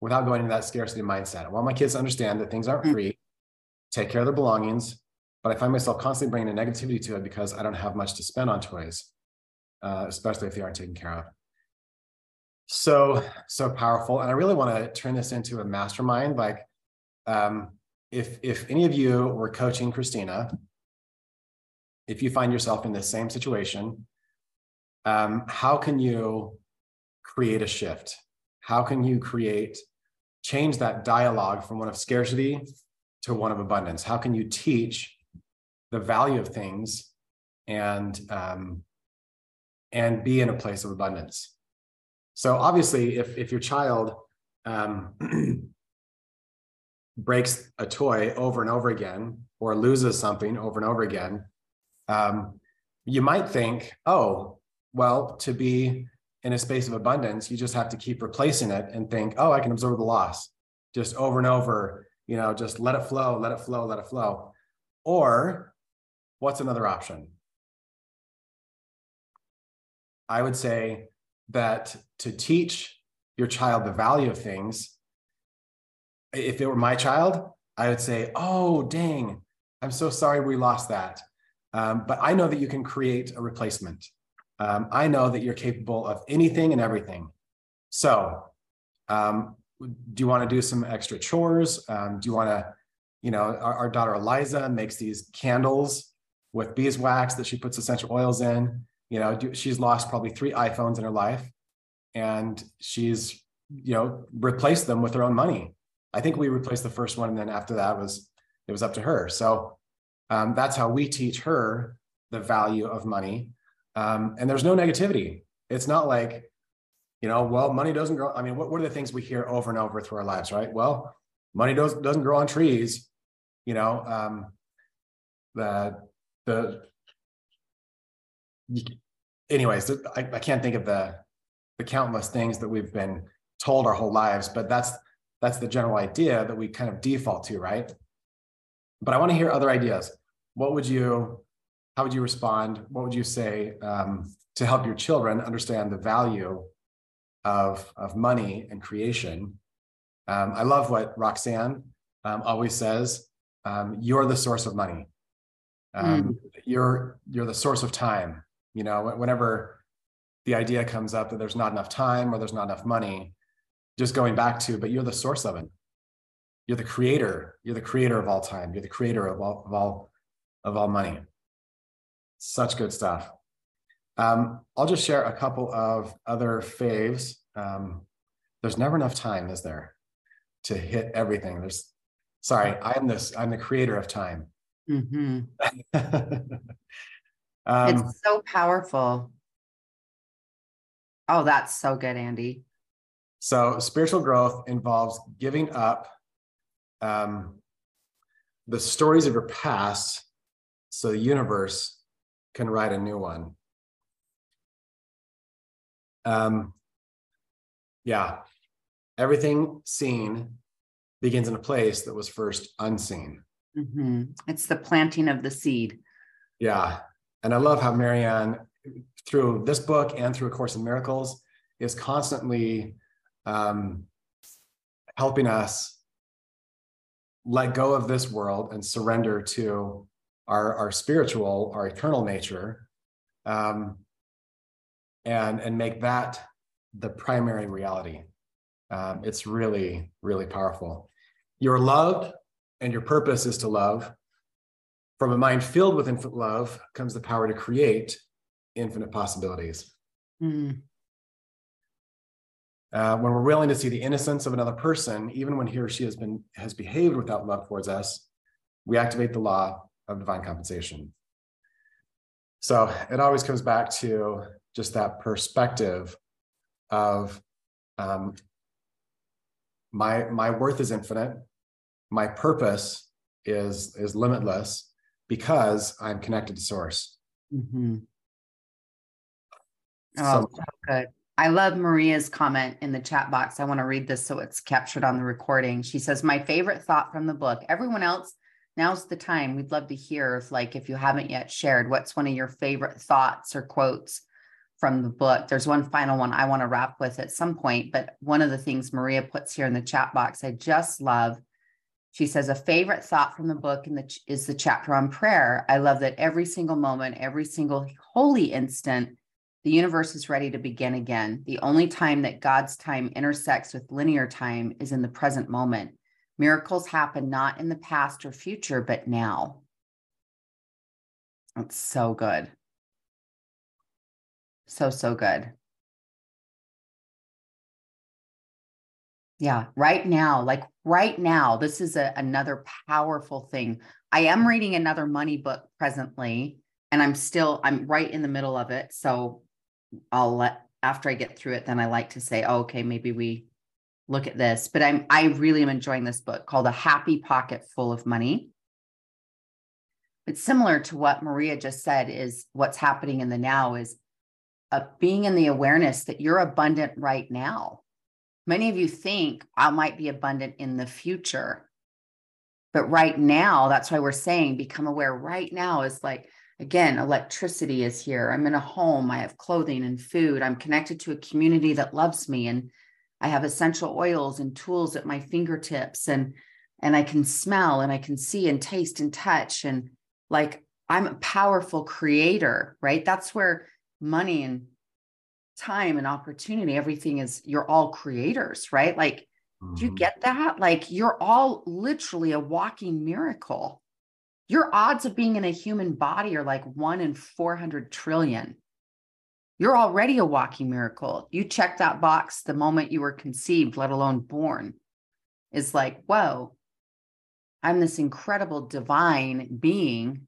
without going into that scarcity mindset? I want my kids to understand that things aren't mm. free, take care of their belongings, but I find myself constantly bringing a negativity to it because I don't have much to spend on toys, uh, especially if they aren't taken care of. So, so powerful. And I really want to turn this into a mastermind. Like, um, if, if any of you were coaching Christina, if you find yourself in the same situation, um, how can you create a shift? How can you create, change that dialogue from one of scarcity to one of abundance? How can you teach the value of things and um, and be in a place of abundance so obviously if if your child um, breaks a toy over and over again or loses something over and over again um, you might think oh well to be in a space of abundance you just have to keep replacing it and think oh i can absorb the loss just over and over you know just let it flow let it flow let it flow or What's another option? I would say that to teach your child the value of things, if it were my child, I would say, oh, dang, I'm so sorry we lost that. Um, but I know that you can create a replacement. Um, I know that you're capable of anything and everything. So, um, do you want to do some extra chores? Um, do you want to, you know, our, our daughter Eliza makes these candles with beeswax that she puts essential oils in. You know, she's lost probably three iPhones in her life, and she's you know replaced them with her own money. I think we replaced the first one, and then after that was it was up to her. So um, that's how we teach her the value of money. Um, and there's no negativity. It's not like, you know, well, money doesn't grow. I mean, what, what are the things we hear over and over through our lives, right? Well, money does, doesn't grow on trees. You know, um, the the anyways, I, I can't think of the the countless things that we've been told our whole lives, but that's that's the general idea that we kind of default to, right? But I want to hear other ideas. What would you, how would you respond? What would you say um, to help your children understand the value of, of money and creation? Um, I love what Roxanne um, always says. Um, you're the source of money. Mm. You're you're the source of time. You know, whenever the idea comes up that there's not enough time or there's not enough money, just going back to, but you're the source of it. You're the creator. You're the creator of all time. You're the creator of all of all of all money. Such good stuff. Um, I'll just share a couple of other faves. Um, there's never enough time, is there, to hit everything? There's sorry, I'm this, I'm the creator of time. Mm-hmm. um, it's so powerful. Oh, that's so good, Andy. So spiritual growth involves giving up um, the stories of your past so the universe can write a new one. Um, yeah, everything seen begins in a place that was first unseen. Mm-hmm. It's the planting of the seed. Yeah. And I love how Marianne, through this book and through A Course in Miracles, is constantly um, helping us let go of this world and surrender to our, our spiritual, our eternal nature, um, and, and make that the primary reality. Um, it's really, really powerful. You're loved, and your purpose is to love. From a mind filled with infinite love comes the power to create infinite possibilities. Mm. Uh, when we're willing to see the innocence of another person, even when he or she has been has behaved without love towards us, we activate the law of divine compensation. So it always comes back to just that perspective of um, my my worth is infinite, my purpose is is limitless because I'm connected to source. Mm-hmm. Oh, so, so good. I love Maria's comment in the chat box. I want to read this so it's captured on the recording. She says, My favorite thought from the book. Everyone else, now's the time. We'd love to hear if, like, if you haven't yet shared, what's one of your favorite thoughts or quotes from the book? There's one final one I want to wrap with at some point, but one of the things Maria puts here in the chat box, I just love. She says, A favorite thought from the book in the, is the chapter on prayer. I love that every single moment, every single holy instant, the universe is ready to begin again. The only time that God's time intersects with linear time is in the present moment. Miracles happen not in the past or future, but now. It's so good. So, so good. Yeah, right now, like right now, this is a, another powerful thing. I am reading another money book presently, and I'm still, I'm right in the middle of it. So I'll let after I get through it, then I like to say, oh, okay, maybe we look at this. But I'm I really am enjoying this book called A Happy Pocket Full of Money. It's similar to what Maria just said is what's happening in the now is uh, being in the awareness that you're abundant right now. Many of you think I might be abundant in the future. But right now, that's why we're saying become aware right now is like Again, electricity is here. I'm in a home. I have clothing and food. I'm connected to a community that loves me. And I have essential oils and tools at my fingertips. And and I can smell and I can see and taste and touch. And like I'm a powerful creator, right? That's where money and time and opportunity, everything is, you're all creators, right? Like, mm-hmm. do you mm-hmm. get that? Like, you're all literally a walking miracle your odds of being in a human body are like one in 400 trillion. You're already a walking miracle. You check that box the moment you were conceived, let alone born. It's like, whoa, I'm this incredible divine being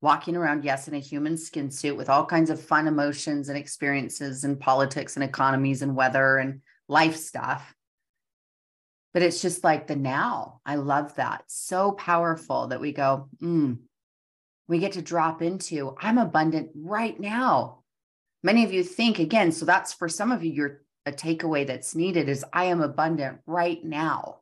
walking around, yes, in a human skin suit with all kinds of fun emotions and experiences and politics and economies and weather and life stuff but it's just like the now. I love that. So powerful that we go, mm, We get to drop into, I'm abundant right now. Many of you think again, so that's for some of you, your a takeaway that's needed is I am abundant right now,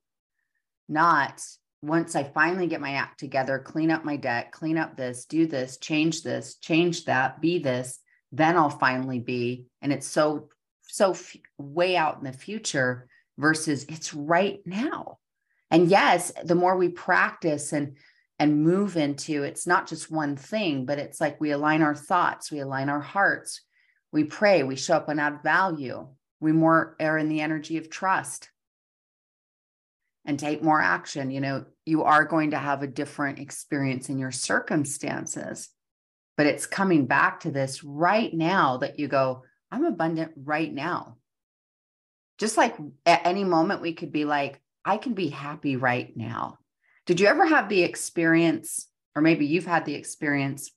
not once I finally get my act together, clean up my debt, clean up this, do this, change this, change that, be this, then I'll finally be. And it's so, so f- way out in the future versus it's right now. And yes, the more we practice and and move into it's not just one thing, but it's like we align our thoughts, we align our hearts, we pray, we show up and add value. We more are in the energy of trust and take more action. You know, you are going to have a different experience in your circumstances, but it's coming back to this right now that you go, I'm abundant right now. Just like at any moment, we could be like, I can be happy right now. Did you ever have the experience, or maybe you've had the experience,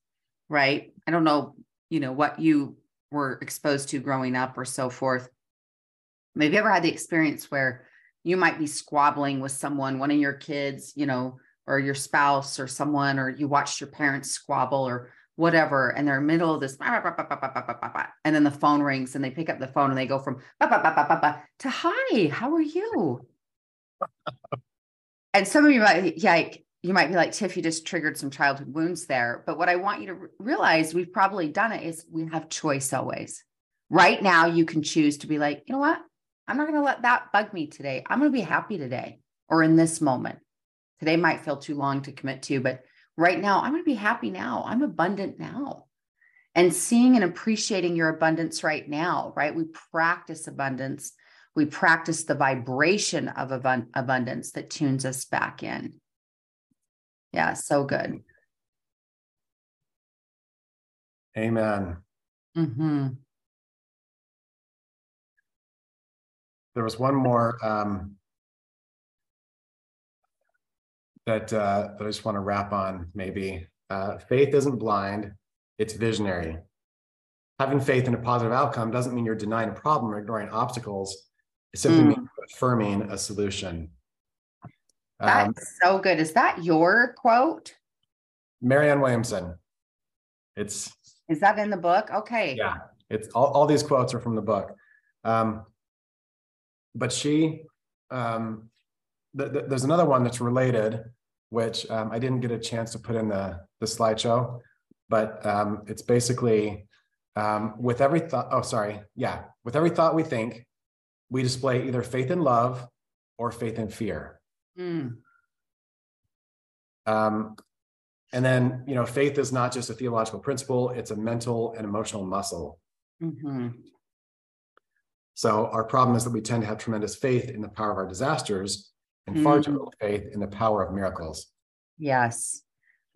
right? I don't know, you know, what you were exposed to growing up or so forth. Maybe you ever had the experience where you might be squabbling with someone, one of your kids, you know, or your spouse or someone, or you watched your parents squabble or whatever, and they're in the middle of this, and then the phone rings and they pick up the phone and they go from to hi, how are you? and some of you might, yeah, you might be like, Tiff, you just triggered some childhood wounds there. But what I want you to realize, we've probably done it, is we have choice always. Right now, you can choose to be like, you know what? I'm not going to let that bug me today. I'm going to be happy today or in this moment. Today might feel too long to commit to, but right now, I'm going to be happy now. I'm abundant now. And seeing and appreciating your abundance right now, right? We practice abundance we practice the vibration of abundance that tunes us back in. Yeah, so good. Amen. Mm-hmm. There was one more um, that uh, that I just want to wrap on. Maybe uh, faith isn't blind; it's visionary. Having faith in a positive outcome doesn't mean you're denying a problem or ignoring obstacles. It simply mm. means affirming a solution. That's um, so good. Is that your quote? Marianne Williamson. It's is that in the book? Okay. Yeah, it's all, all these quotes are from the book. Um, but she, um, th- th- there's another one that's related, which um, I didn't get a chance to put in the the slideshow, but um, it's basically um, with every thought. Oh, sorry. Yeah, with every thought we think, we display either faith in love or faith in fear. Mm. Um, and then, you know, faith is not just a theological principle, it's a mental and emotional muscle. Mm-hmm. So, our problem is that we tend to have tremendous faith in the power of our disasters and mm. far too little faith in the power of miracles. Yes.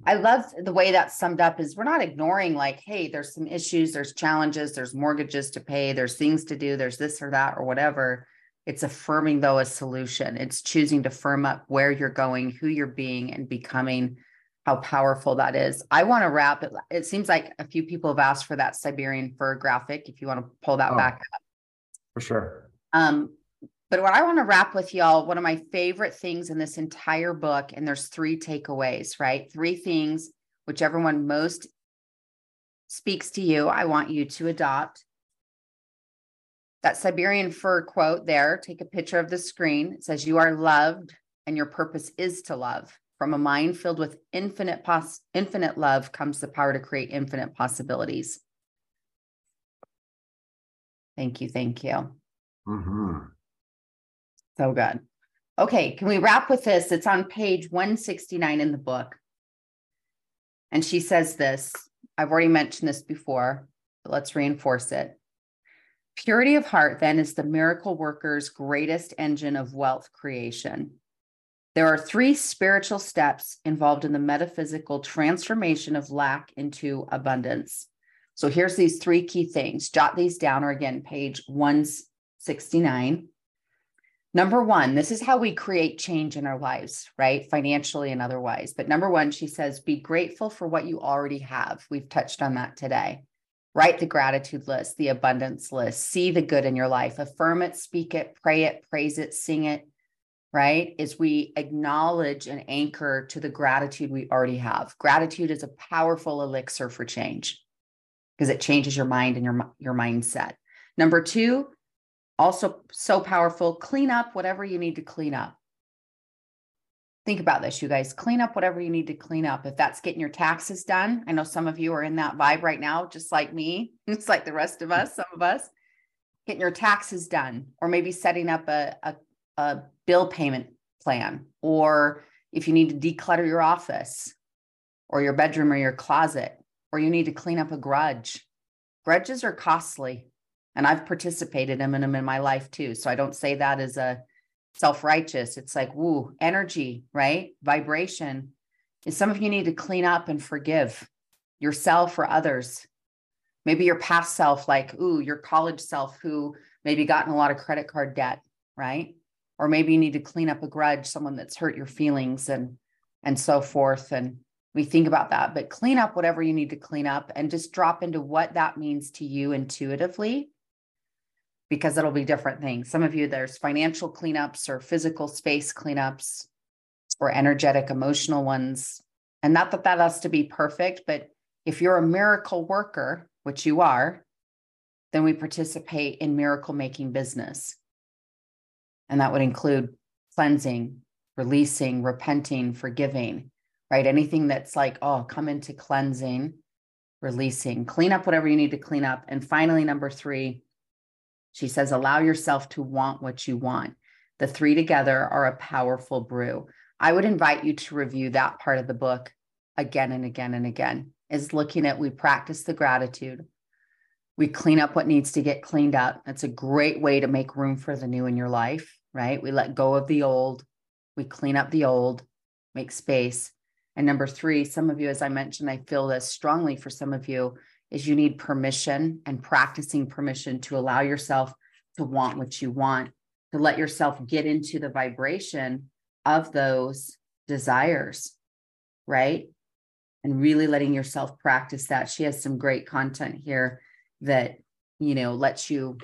I love the way that's summed up is we're not ignoring like, hey, there's some issues, there's challenges, there's mortgages to pay, there's things to do, there's this or that or whatever. It's affirming though a solution. It's choosing to firm up where you're going, who you're being, and becoming how powerful that is. I want to wrap it. It seems like a few people have asked for that Siberian fir graphic. If you want to pull that oh, back up. For sure. Um, but what I want to wrap with y'all, one of my favorite things in this entire book, and there's three takeaways, right? Three things, whichever one most speaks to you, I want you to adopt. That Siberian fir quote there, take a picture of the screen. It says, You are loved, and your purpose is to love. From a mind filled with infinite pos- infinite love comes the power to create infinite possibilities. Thank you. Thank you. Mm-hmm. So good. Okay, can we wrap with this? It's on page 169 in the book. And she says this I've already mentioned this before, but let's reinforce it. Purity of heart, then, is the miracle worker's greatest engine of wealth creation. There are three spiritual steps involved in the metaphysical transformation of lack into abundance. So here's these three key things. Jot these down, or again, page 169. Number one, this is how we create change in our lives, right? Financially and otherwise. But number one, she says, be grateful for what you already have. We've touched on that today. Write the gratitude list, the abundance list, see the good in your life, affirm it, speak it, pray it, praise it, sing it, right? Is we acknowledge and anchor to the gratitude we already have. Gratitude is a powerful elixir for change because it changes your mind and your, your mindset. Number two, also so powerful, clean up whatever you need to clean up. Think about this, you guys. Clean up whatever you need to clean up. If that's getting your taxes done, I know some of you are in that vibe right now, just like me. It's like the rest of us, some of us, getting your taxes done, or maybe setting up a, a, a bill payment plan, or if you need to declutter your office or your bedroom or your closet, or you need to clean up a grudge. Grudges are costly, and I've participated in them in my life too. So I don't say that as a self righteous. It's like, woo, energy, right? Vibration. And some of you need to clean up and forgive yourself or others. Maybe your past self, like, ooh, your college self who maybe gotten a lot of credit card debt, right? Or maybe you need to clean up a grudge, someone that's hurt your feelings and and so forth. And we think about that, but clean up whatever you need to clean up and just drop into what that means to you intuitively because it'll be different things. Some of you, there's financial cleanups or physical space cleanups or energetic, emotional ones. And not that that has to be perfect, but if you're a miracle worker, which you are, then we participate in miracle making business. And that would include cleansing, releasing, repenting, forgiving, right? Anything that's like, oh, come into cleansing, releasing, clean up whatever you need to clean up. And finally, number three, she says, allow yourself to want what you want. The three together are a powerful brew. I would invite you to review that part of the book again and again and again. Is looking at we practice the gratitude. We clean up what needs to get cleaned up. That's a great way to make room for the new in your life, right? We let go of the old, we clean up the old, make space. And number three, some of you, as I mentioned, I feel this strongly for some of you, is you need permission and practicing permission to allow yourself to want what you want, to let yourself get into the vibration of those desires, right? And really letting yourself practice that. She has some great content here that, you know, lets you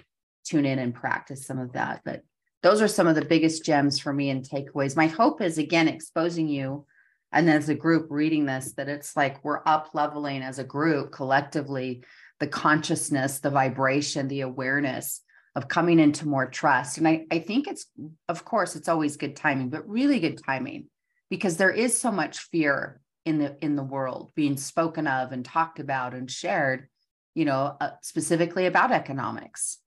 tune in and practice some of that. But those are some of the biggest gems for me and takeaways. My hope is again exposing you and as a group reading this that it's like we're up leveling as a group collectively the consciousness the vibration the awareness of coming into more trust and I, I think it's of course it's always good timing but really good timing because there is so much fear in the in the world being spoken of and talked about and shared you know uh, specifically about economics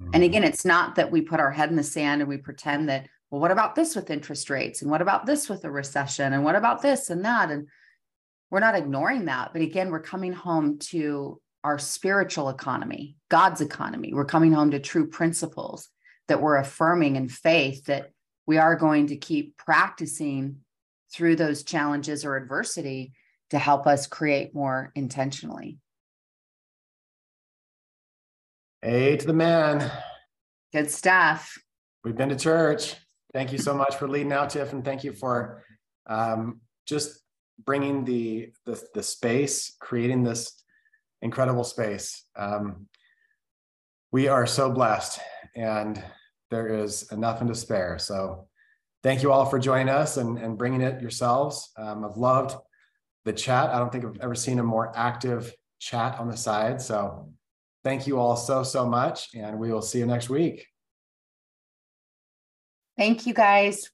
mm-hmm. and again it's not that we put our head in the sand and we pretend that well, what about this with interest rates? And what about this with a recession? And what about this and that? And we're not ignoring that. But again, we're coming home to our spiritual economy, God's economy. We're coming home to true principles that we're affirming in faith that we are going to keep practicing through those challenges or adversity to help us create more intentionally. Hey to the man. Good stuff. We've been to church. Thank you so much for leading out, Tiff, and thank you for um, just bringing the, the, the space, creating this incredible space. Um, we are so blessed, and there is enough and to spare. So, thank you all for joining us and, and bringing it yourselves. Um, I've loved the chat. I don't think I've ever seen a more active chat on the side. So, thank you all so so much, and we will see you next week. Thank you guys.